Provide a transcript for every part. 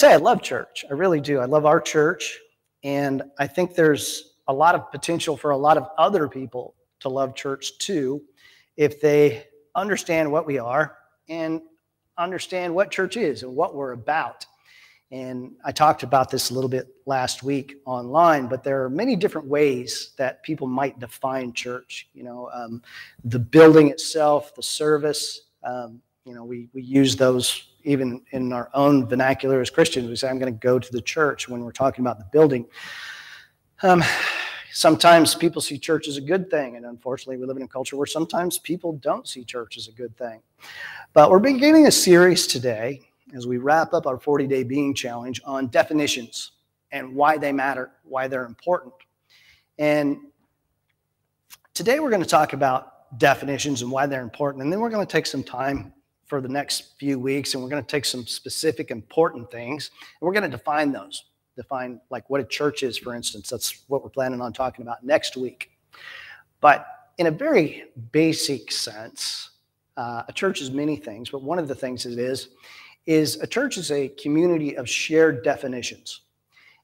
say I love church. I really do. I love our church. And I think there's a lot of potential for a lot of other people to love church too if they understand what we are and understand what church is and what we're about. And I talked about this a little bit last week online, but there are many different ways that people might define church. You know, um, the building itself, the service. Um, you know, we we use those even in our own vernacular as Christians. We say, "I'm going to go to the church" when we're talking about the building. Um, sometimes people see church as a good thing, and unfortunately, we live in a culture where sometimes people don't see church as a good thing. But we're beginning a series today as we wrap up our 40 day being challenge on definitions and why they matter, why they're important. And today we're going to talk about definitions and why they're important. And then we're going to take some time for the next few weeks and we're going to take some specific important things and we're going to define those. Define like what a church is, for instance. That's what we're planning on talking about next week. But in a very basic sense, uh, a church is many things, but one of the things it is is a church is a community of shared definitions.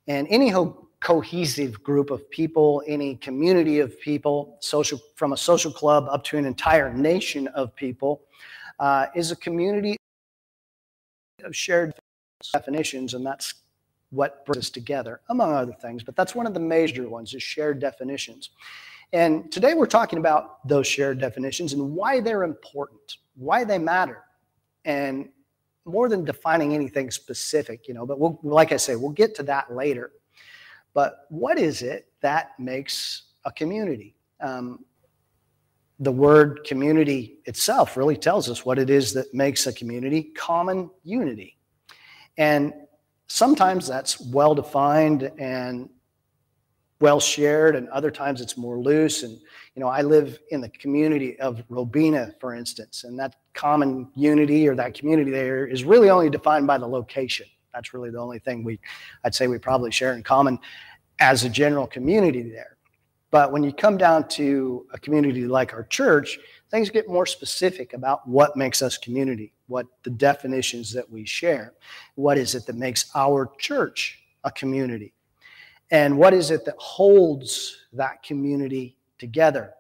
And any cohesive group of people, any community of people, social from a social club up to an entire nation of people, uh, is a community of shared definitions, and that's what brings us together, among other things. But that's one of the major ones: is shared definitions. And today we're talking about those shared definitions and why they're important, why they matter, and more than defining anything specific, you know, but we'll, like I say, we'll get to that later. But what is it that makes a community? Um, the word community itself really tells us what it is that makes a community common unity. And sometimes that's well defined and well shared, and other times it's more loose. And, you know, I live in the community of Robina, for instance, and that common unity or that community there is really only defined by the location. That's really the only thing we, I'd say we probably share in common as a general community there. But when you come down to a community like our church, things get more specific about what makes us community, what the definitions that we share. What is it that makes our church a community? And what is it that holds that community together?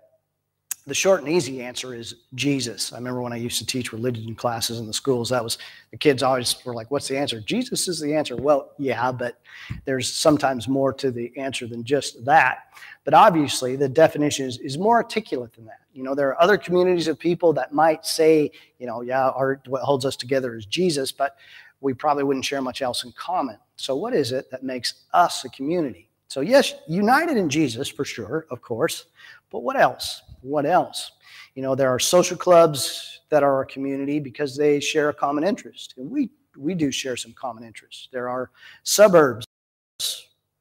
The short and easy answer is Jesus. I remember when I used to teach religion classes in the schools, that was the kids always were like, What's the answer? Jesus is the answer. Well, yeah, but there's sometimes more to the answer than just that. But obviously, the definition is, is more articulate than that. You know, there are other communities of people that might say, you know, yeah, our, what holds us together is Jesus, but we probably wouldn't share much else in common. So, what is it that makes us a community? So, yes, united in Jesus for sure, of course, but what else? What else? You know, there are social clubs that are a community because they share a common interest, and we we do share some common interests. There are suburbs,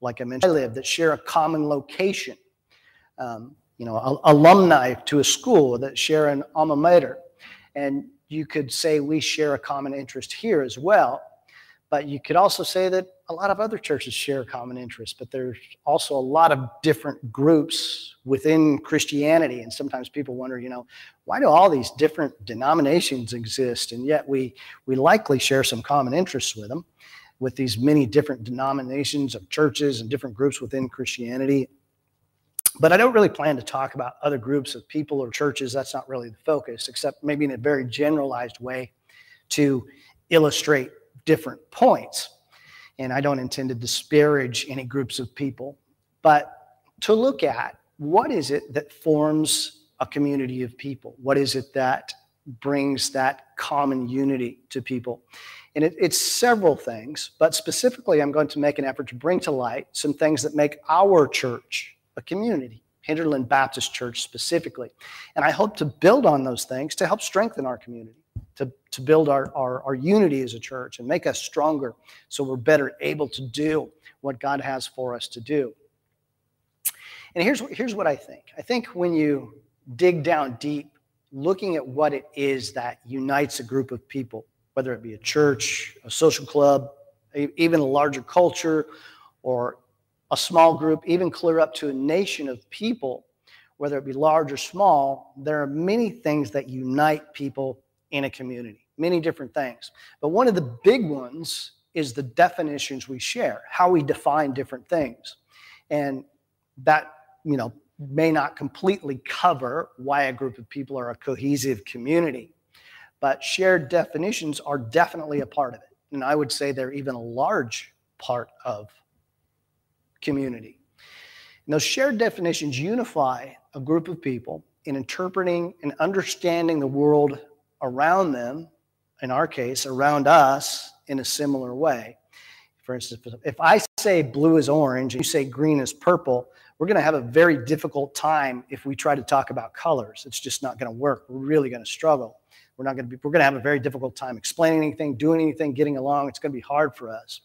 like I mentioned, I live that share a common location. Um, you know, alumni to a school that share an alma mater, and you could say we share a common interest here as well. But you could also say that a lot of other churches share common interests, but there's also a lot of different groups within Christianity. And sometimes people wonder, you know, why do all these different denominations exist? And yet we, we likely share some common interests with them, with these many different denominations of churches and different groups within Christianity. But I don't really plan to talk about other groups of people or churches. That's not really the focus, except maybe in a very generalized way to illustrate different points. And I don't intend to disparage any groups of people, but to look at what is it that forms a community of people? What is it that brings that common unity to people? And it, it's several things, but specifically, I'm going to make an effort to bring to light some things that make our church a community, Hinterland Baptist Church specifically. And I hope to build on those things to help strengthen our community to, to build our, our, our unity as a church and make us stronger so we're better able to do what God has for us to do. And here's, here's what I think I think when you dig down deep, looking at what it is that unites a group of people, whether it be a church, a social club, even a larger culture, or a small group, even clear up to a nation of people, whether it be large or small, there are many things that unite people in a community, many different things. But one of the big ones is the definitions we share, how we define different things. And that, you know, may not completely cover why a group of people are a cohesive community, but shared definitions are definitely a part of it. And I would say they're even a large part of community. And those shared definitions unify a group of people in interpreting and understanding the world around them, in our case, around us, in a similar way. For instance, if I say blue is orange and you say green is purple, we're going to have a very difficult time if we try to talk about colors. It's just not going to work. We're really going to struggle. We're not going to be, we're going to have a very difficult time explaining anything, doing anything, getting along. It's going to be hard for us.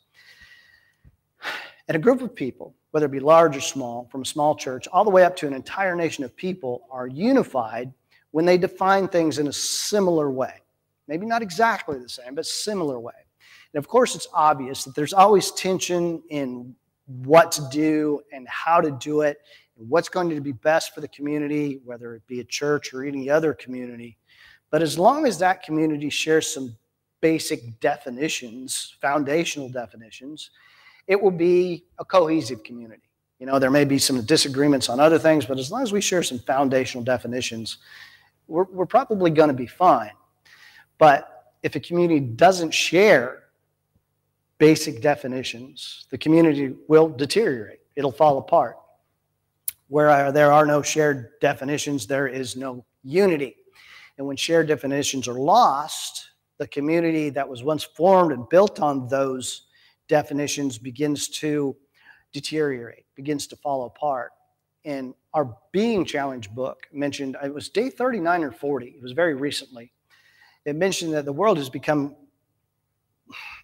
And a group of people, whether it be large or small, from a small church all the way up to an entire nation of people, are unified when they define things in a similar way. Maybe not exactly the same, but similar way. And of course, it's obvious that there's always tension in what to do and how to do it, and what's going to be best for the community, whether it be a church or any other community. But as long as that community shares some basic definitions, foundational definitions, it will be a cohesive community. You know, there may be some disagreements on other things, but as long as we share some foundational definitions, we're, we're probably going to be fine. But if a community doesn't share basic definitions, the community will deteriorate. It'll fall apart. Where there are no shared definitions, there is no unity. And when shared definitions are lost, the community that was once formed and built on those definitions begins to deteriorate, begins to fall apart. And our Being Challenge book mentioned, it was day 39 or 40, it was very recently. It mentioned that the world has become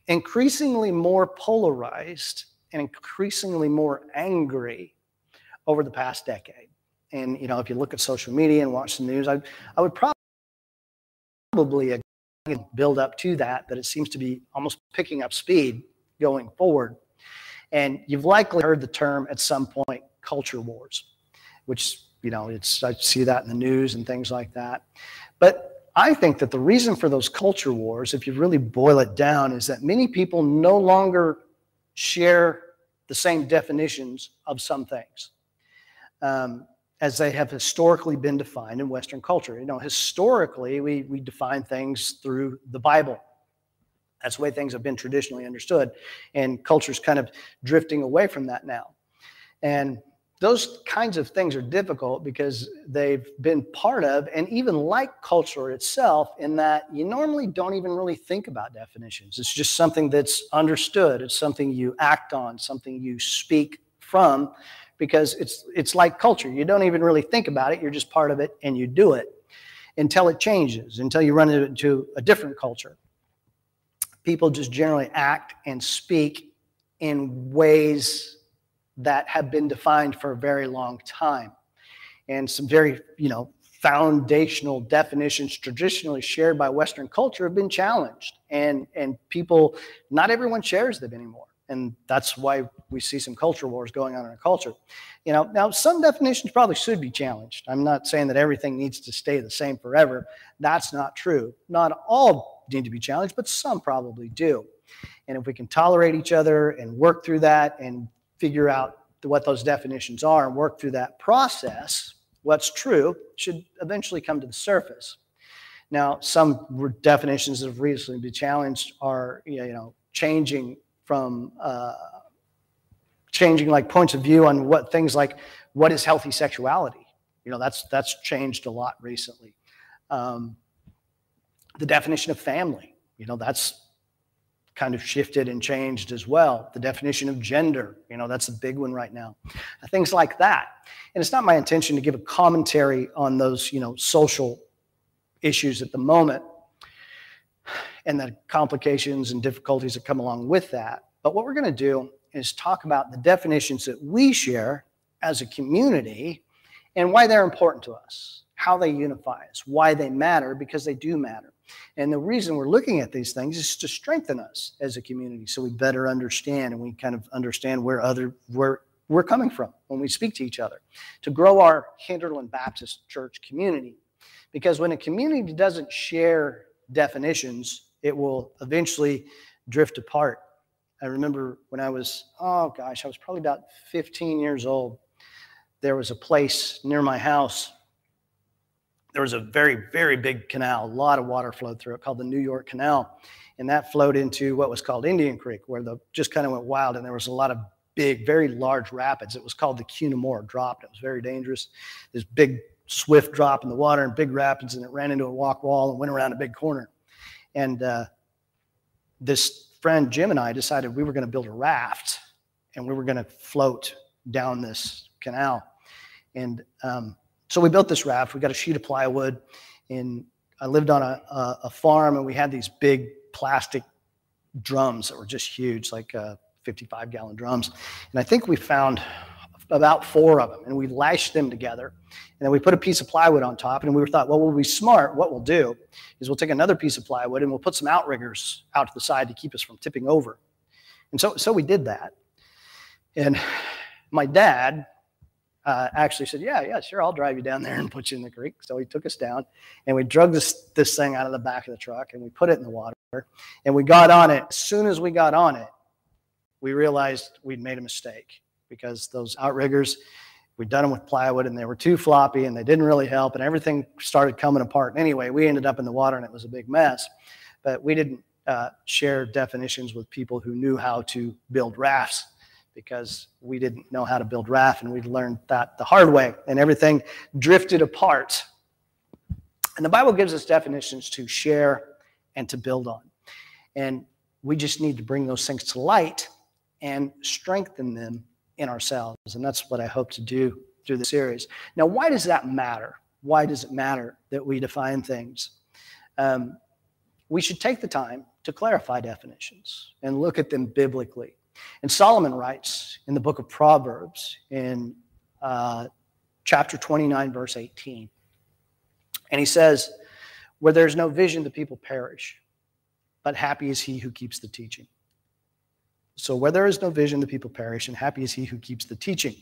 increasingly more polarized and increasingly more angry over the past decade. And you know, if you look at social media and watch the news, I, I would probably build up to that, that it seems to be almost picking up speed going forward. And you've likely heard the term at some point culture wars, which, you know, it's I see that in the news and things like that. But I think that the reason for those culture wars, if you really boil it down, is that many people no longer share the same definitions of some things um, as they have historically been defined in Western culture. You know, historically, we, we define things through the Bible. That's the way things have been traditionally understood. And culture's kind of drifting away from that now. And those kinds of things are difficult because they've been part of and even like culture itself in that you normally don't even really think about definitions. It's just something that's understood. It's something you act on something you speak from because it's it's like culture. You don't even really think about it. You're just part of it and you do it until it changes until you run into a different culture. People just generally act and speak in ways that have been defined for a very long time. And some very, you know, foundational definitions traditionally shared by Western culture have been challenged. And, and people, not everyone shares them anymore. And that's why we see some culture wars going on in our culture. You know, now some definitions probably should be challenged. I'm not saying that everything needs to stay the same forever. That's not true. Not all need to be challenged, but some probably do. And if we can tolerate each other and work through that and figure out what those definitions are and work through that process, what's true should eventually come to the surface. Now, some definitions that have recently been challenged are, you know, changing from uh, changing like points of view on what things like what is healthy sexuality. You know, that's that's changed a lot recently. Um, the definition of family, you know, that's kind of shifted and changed as well. The definition of gender, you know, that's a big one right now. Things like that. And it's not my intention to give a commentary on those, you know, social issues at the moment and the complications and difficulties that come along with that. But what we're going to do is talk about the definitions that we share as a community and why they're important to us, how they unify us, why they matter, because they do matter. And the reason we're looking at these things is to strengthen us as a community so we better understand and we kind of understand where other where we're coming from when we speak to each other to grow our Hinterland Baptist Church community. Because when a community doesn't share definitions, it will eventually drift apart I remember when I was, oh gosh, I was probably about 15 years old. There was a place near my house. There was a very, very big canal. A lot of water flowed through it called the New York Canal. And that flowed into what was called Indian Creek, where the just kind of went wild. And there was a lot of big, very large rapids. It was called the Cunamore drop. It was very dangerous. This big, swift drop in the water and big rapids, and it ran into a walk wall and went around a big corner. And uh, this friend Jim and I decided we were going to build a raft and we were going to float down this canal. And um, so we built this raft. We got a sheet of plywood, and I lived on a, a, a farm, and we had these big plastic drums that were just huge, like uh, 55 gallon drums. And I think we found about four of them, and we lashed them together. And then we put a piece of plywood on top, and we thought, well, we'll be smart. What we'll do is we'll take another piece of plywood and we'll put some outriggers out to the side to keep us from tipping over. And so, so we did that. And my dad uh, actually said, yeah, yeah, sure, I'll drive you down there and put you in the creek. So he took us down, and we drug this, this thing out of the back of the truck, and we put it in the water. And we got on it. As soon as we got on it, we realized we'd made a mistake because those outriggers, we'd done them with plywood and they were too floppy and they didn't really help and everything started coming apart. Anyway, we ended up in the water and it was a big mess. But we didn't uh, share definitions with people who knew how to build rafts because we didn't know how to build raft and we learned that the hard way and everything drifted apart. And the Bible gives us definitions to share and to build on. And we just need to bring those things to light and strengthen them in ourselves. And that's what I hope to do through the series. Now, why does that matter? Why does it matter that we define things? Um, we should take the time to clarify definitions and look at them biblically. And Solomon writes in the book of Proverbs in uh, chapter 29, verse 18, and he says, Where there's no vision, the people perish, but happy is he who keeps the teaching. So where there is no vision, the people perish, and happy is he who keeps the teaching.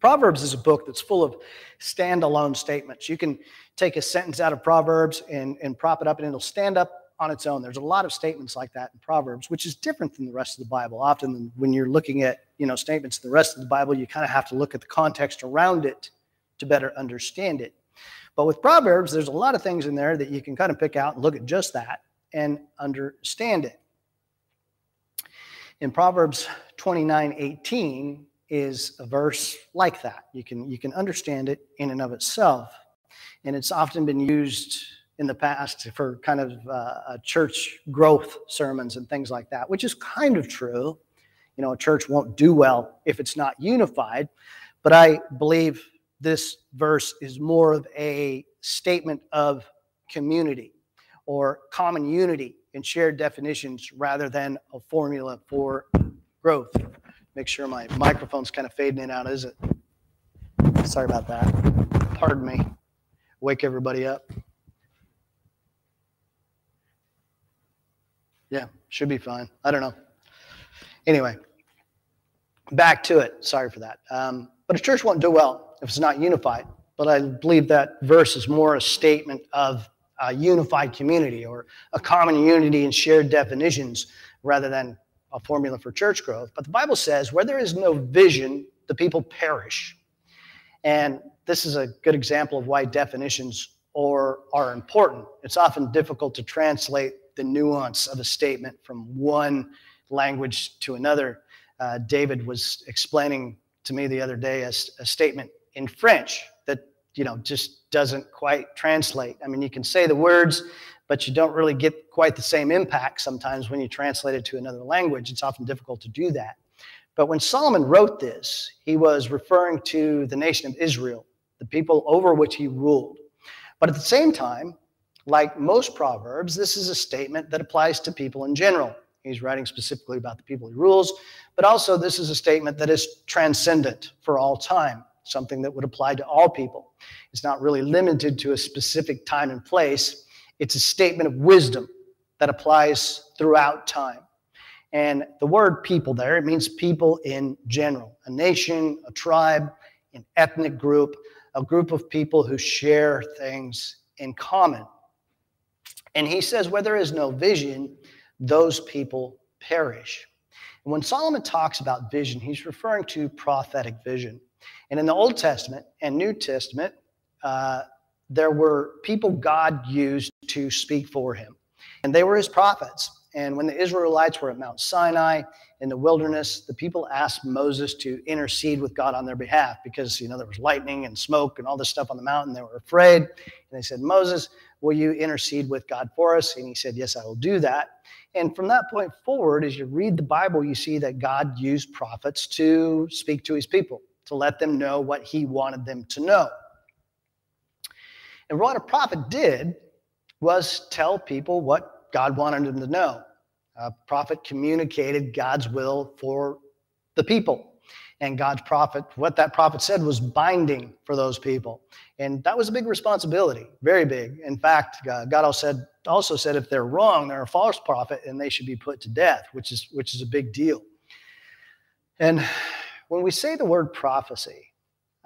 Proverbs is a book that's full of standalone statements. You can take a sentence out of Proverbs and, and prop it up, and it'll stand up on its own. There's a lot of statements like that in Proverbs, which is different than the rest of the Bible. Often, when you're looking at you know statements in the rest of the Bible, you kind of have to look at the context around it to better understand it. But with Proverbs, there's a lot of things in there that you can kind of pick out and look at just that and understand it in Proverbs 29 18 is a verse like that. You can, you can understand it in and of itself. And it's often been used in the past for kind of uh, church growth sermons and things like that, which is kind of true. You know, a church won't do well if it's not unified. But I believe this verse is more of a statement of community or common unity and shared definitions rather than a formula for growth. Make sure my microphone's kind of fading in and out, is it? Sorry about that. Pardon me. Wake everybody up. Yeah, should be fine. I don't know. Anyway, back to it. Sorry for that. Um, but a church won't do well if it's not unified. But I believe that verse is more a statement of a unified community or a common unity and shared definitions rather than a formula for church growth. But the Bible says, where there is no vision, the people perish. And this is a good example of why definitions are, are important. It's often difficult to translate the nuance of a statement from one language to another. Uh, David was explaining to me the other day a, a statement in French that you know just doesn't quite translate. I mean, you can say the words, but you don't really get quite the same impact sometimes when you translate it to another language. It's often difficult to do that. But when Solomon wrote this, he was referring to the nation of Israel, the people over which he ruled. But at the same time, like most proverbs, this is a statement that applies to people in general. He's writing specifically about the people he rules, but also this is a statement that is transcendent for all time something that would apply to all people. It's not really limited to a specific time and place. It's a statement of wisdom that applies throughout time. And the word people there, it means people in general, a nation, a tribe, an ethnic group, a group of people who share things in common. And he says, where there is no vision, those people perish. And when Solomon talks about vision, he's referring to prophetic vision. And in the Old Testament and New Testament, uh, there were people God used to speak for him, and they were his prophets. And when the Israelites were at Mount Sinai in the wilderness, the people asked Moses to intercede with God on their behalf because you know there was lightning and smoke and all this stuff on the mountain. They were afraid, and they said, "Moses, will you intercede with God for us?" And he said, "Yes, I will do that." And from that point forward, as you read the Bible, you see that God used prophets to speak to his people, to let them know what he wanted them to know. And what a prophet did was tell people what God wanted them to know. A prophet communicated God's will for the people. And God's prophet, what that prophet said was binding for those people. And that was a big responsibility, very big. In fact, God also said, also said if they're wrong, they're a false prophet and they should be put to death, which is, which is a big deal. And when we say the word prophecy,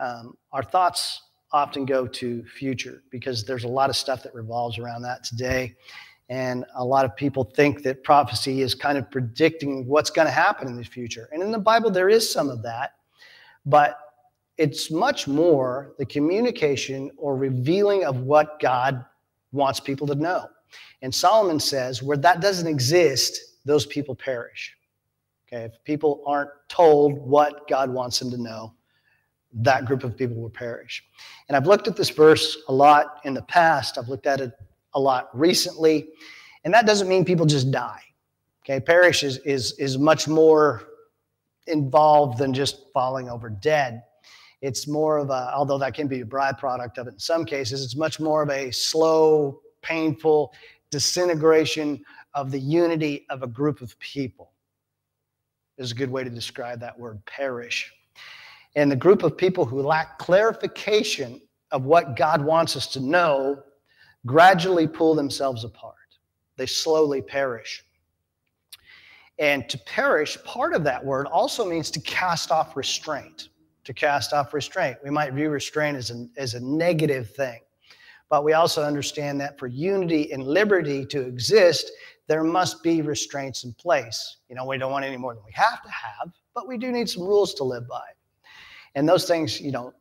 um, our thoughts often go to future because there's a lot of stuff that revolves around that today. And a lot of people think that prophecy is kind of predicting what's going to happen in the future. And in the Bible, there is some of that, but it's much more the communication or revealing of what God wants people to know. And Solomon says, where that doesn't exist, those people perish. Okay, if people aren't told what God wants them to know, that group of people will perish. And I've looked at this verse a lot in the past, I've looked at it a lot recently, and that doesn't mean people just die. Okay, perish is, is, is much more involved than just falling over dead. It's more of a, although that can be a byproduct of it in some cases, it's much more of a slow, painful disintegration of the unity of a group of people. Is a good way to describe that word perish and the group of people who lack clarification of what God wants us to know gradually pull themselves apart. They slowly perish. And to perish, part of that word also means to cast off restraint. To cast off restraint. We might view restraint as a, as a negative thing, but we also understand that for unity and liberty to exist, there must be restraints in place. You know, we don't want any more than we have to have, but we do need some rules to live by. And those things, you know,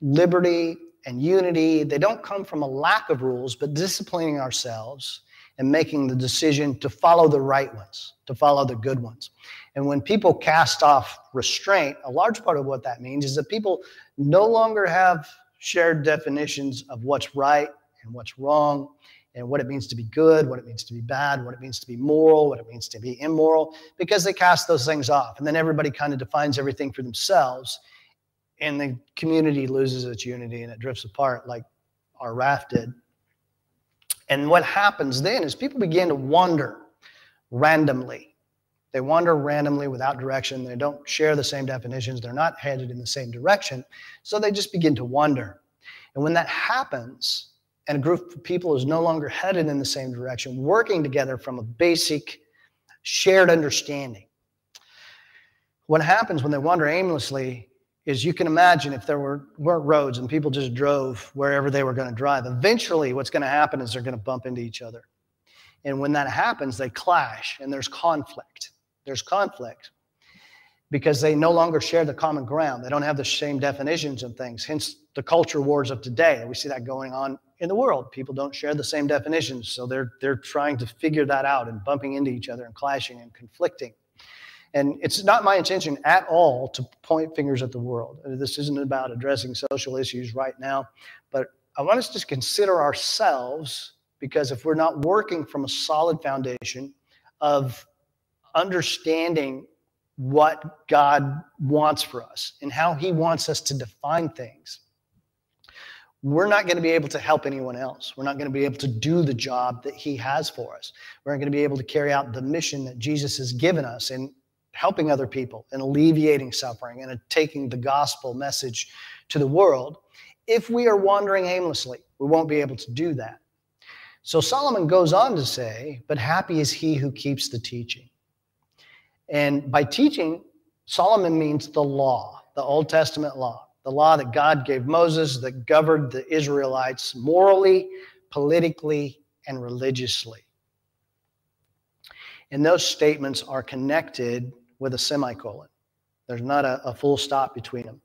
liberty and unity, they don't come from a lack of rules, but disciplining ourselves and making the decision to follow the right ones, to follow the good ones. And when people cast off restraint, a large part of what that means is that people no longer have shared definitions of what's right and what's wrong and what it means to be good, what it means to be bad, what it means to be moral, what it means to be immoral, because they cast those things off. And then everybody kind of defines everything for themselves, and the community loses its unity and it drifts apart like our raft did. And what happens then is people begin to wander randomly. They wander randomly without direction. They don't share the same definitions. They're not headed in the same direction. So they just begin to wander. And when that happens, and a group of people is no longer headed in the same direction, working together from a basic shared understanding. What happens when they wander aimlessly is you can imagine if there were, weren't roads and people just drove wherever they were going to drive, eventually what's going to happen is they're going to bump into each other. And when that happens, they clash and there's conflict. There's conflict because they no longer share the common ground. They don't have the same definitions and things, hence the culture wars of today. We see that going on in the world. People don't share the same definitions, so they're they're trying to figure that out and bumping into each other and clashing and conflicting. And it's not my intention at all to point fingers at the world. This isn't about addressing social issues right now, but I want us to consider ourselves because if we're not working from a solid foundation of understanding what God wants for us and how He wants us to define things, we're not going to be able to help anyone else. We're not going to be able to do the job that He has for us. We're not going to be able to carry out the mission that Jesus has given us in helping other people and alleviating suffering and taking the gospel message to the world. If we are wandering aimlessly, we won't be able to do that. So Solomon goes on to say, But happy is he who keeps the teaching. And by teaching, Solomon means the law, the Old Testament law the law that God gave Moses that governed the Israelites morally, politically, and religiously. And those statements are connected with a semicolon. There's not a, a full stop between them.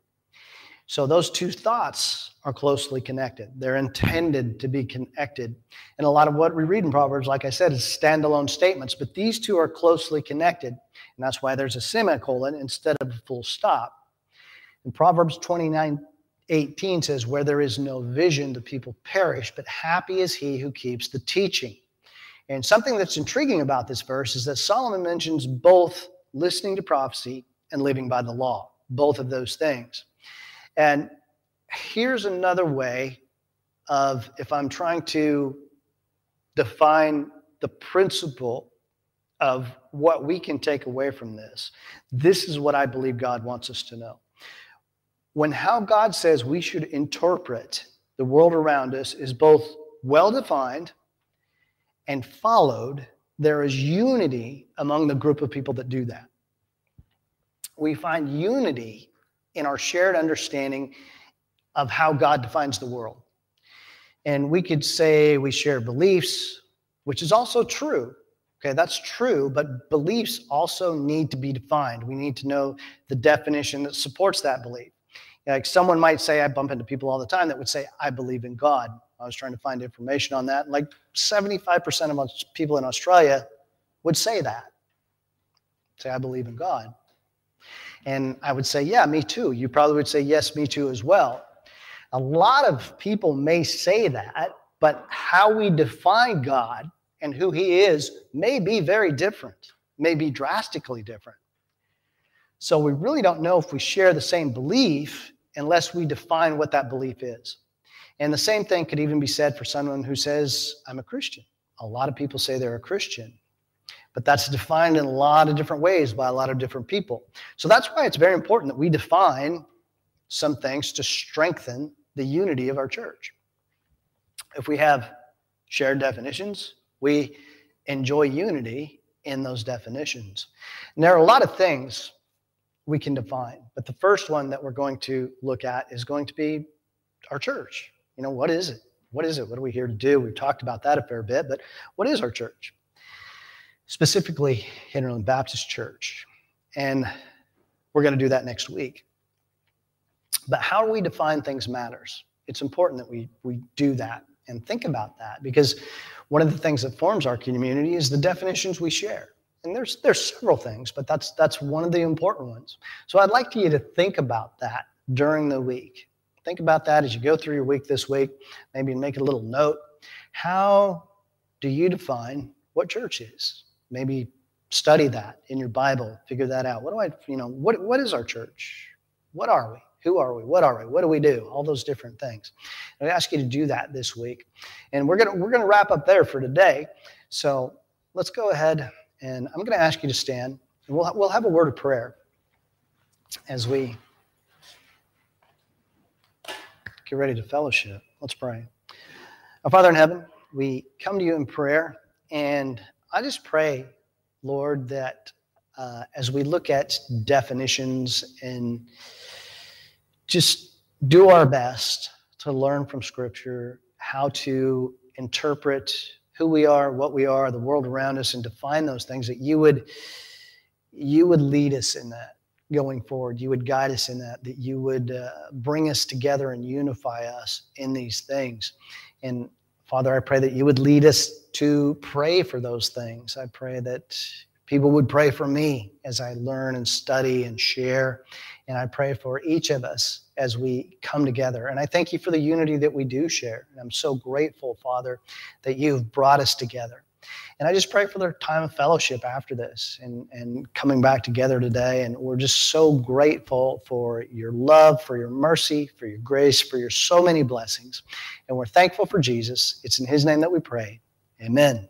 So those two thoughts are closely connected. They're intended to be connected. And a lot of what we read in Proverbs, like I said, is standalone statements, but these two are closely connected. And that's why there's a semicolon instead of a full stop. In Proverbs 29 18 says, Where there is no vision, the people perish, but happy is he who keeps the teaching. And something that's intriguing about this verse is that Solomon mentions both listening to prophecy and living by the law, both of those things. And here's another way of if I'm trying to define the principle of what we can take away from this, this is what I believe God wants us to know. When how God says we should interpret the world around us is both well defined and followed, there is unity among the group of people that do that. We find unity in our shared understanding of how God defines the world. And we could say we share beliefs, which is also true. Okay, that's true, but beliefs also need to be defined. We need to know the definition that supports that belief. Like someone might say, I bump into people all the time that would say, I believe in God. I was trying to find information on that. Like 75% of people in Australia would say that. Say, I believe in God. And I would say, yeah, me too. You probably would say, yes, me too as well. A lot of people may say that, but how we define God and who he is may be very different, may be drastically different. So we really don't know if we share the same belief unless we define what that belief is. And the same thing could even be said for someone who says, I'm a Christian. A lot of people say they're a Christian, but that's defined in a lot of different ways by a lot of different people. So that's why it's very important that we define some things to strengthen the unity of our church. If we have shared definitions, we enjoy unity in those definitions. And there are a lot of things we can define, but the first one that we're going to look at is going to be our church. You know, what is it? What is it? What are we here to do? We've talked about that a fair bit, but what is our church? specifically Hinterland Baptist Church. And we're going to do that next week. But how we define things matters. It's important that we, we do that and think about that because one of the things that forms our community is the definitions we share. And there's, there's several things, but that's, that's one of the important ones. So I'd like for you to think about that during the week. Think about that as you go through your week this week. Maybe make a little note. How do you define what church is? maybe study that in your Bible, figure that out. What do I, you know, what, what is our church? What are we? Who are we? What are we? What do we do? All those different things. I ask you to do that this week. And we're gonna we're gonna wrap up there for today. So let's go ahead and I'm gonna ask you to stand and we'll we'll have a word of prayer as we get ready to fellowship. Let's pray. Our Father in heaven, we come to you in prayer and I just pray, Lord, that uh, as we look at definitions and just do our best to learn from Scripture how to interpret who we are, what we are, the world around us, and define those things, that you would you would lead us in that going forward. You would guide us in that. That you would uh, bring us together and unify us in these things. And Father, I pray that you would lead us to pray for those things. I pray that people would pray for me as I learn and study and share. And I pray for each of us as we come together. And I thank you for the unity that we do share. And I'm so grateful, Father, that you've brought us together. And I just pray for their time of fellowship after this and, and coming back together today. And we're just so grateful for your love, for your mercy, for your grace, for your so many blessings. And we're thankful for Jesus. It's in his name that we pray. Amen.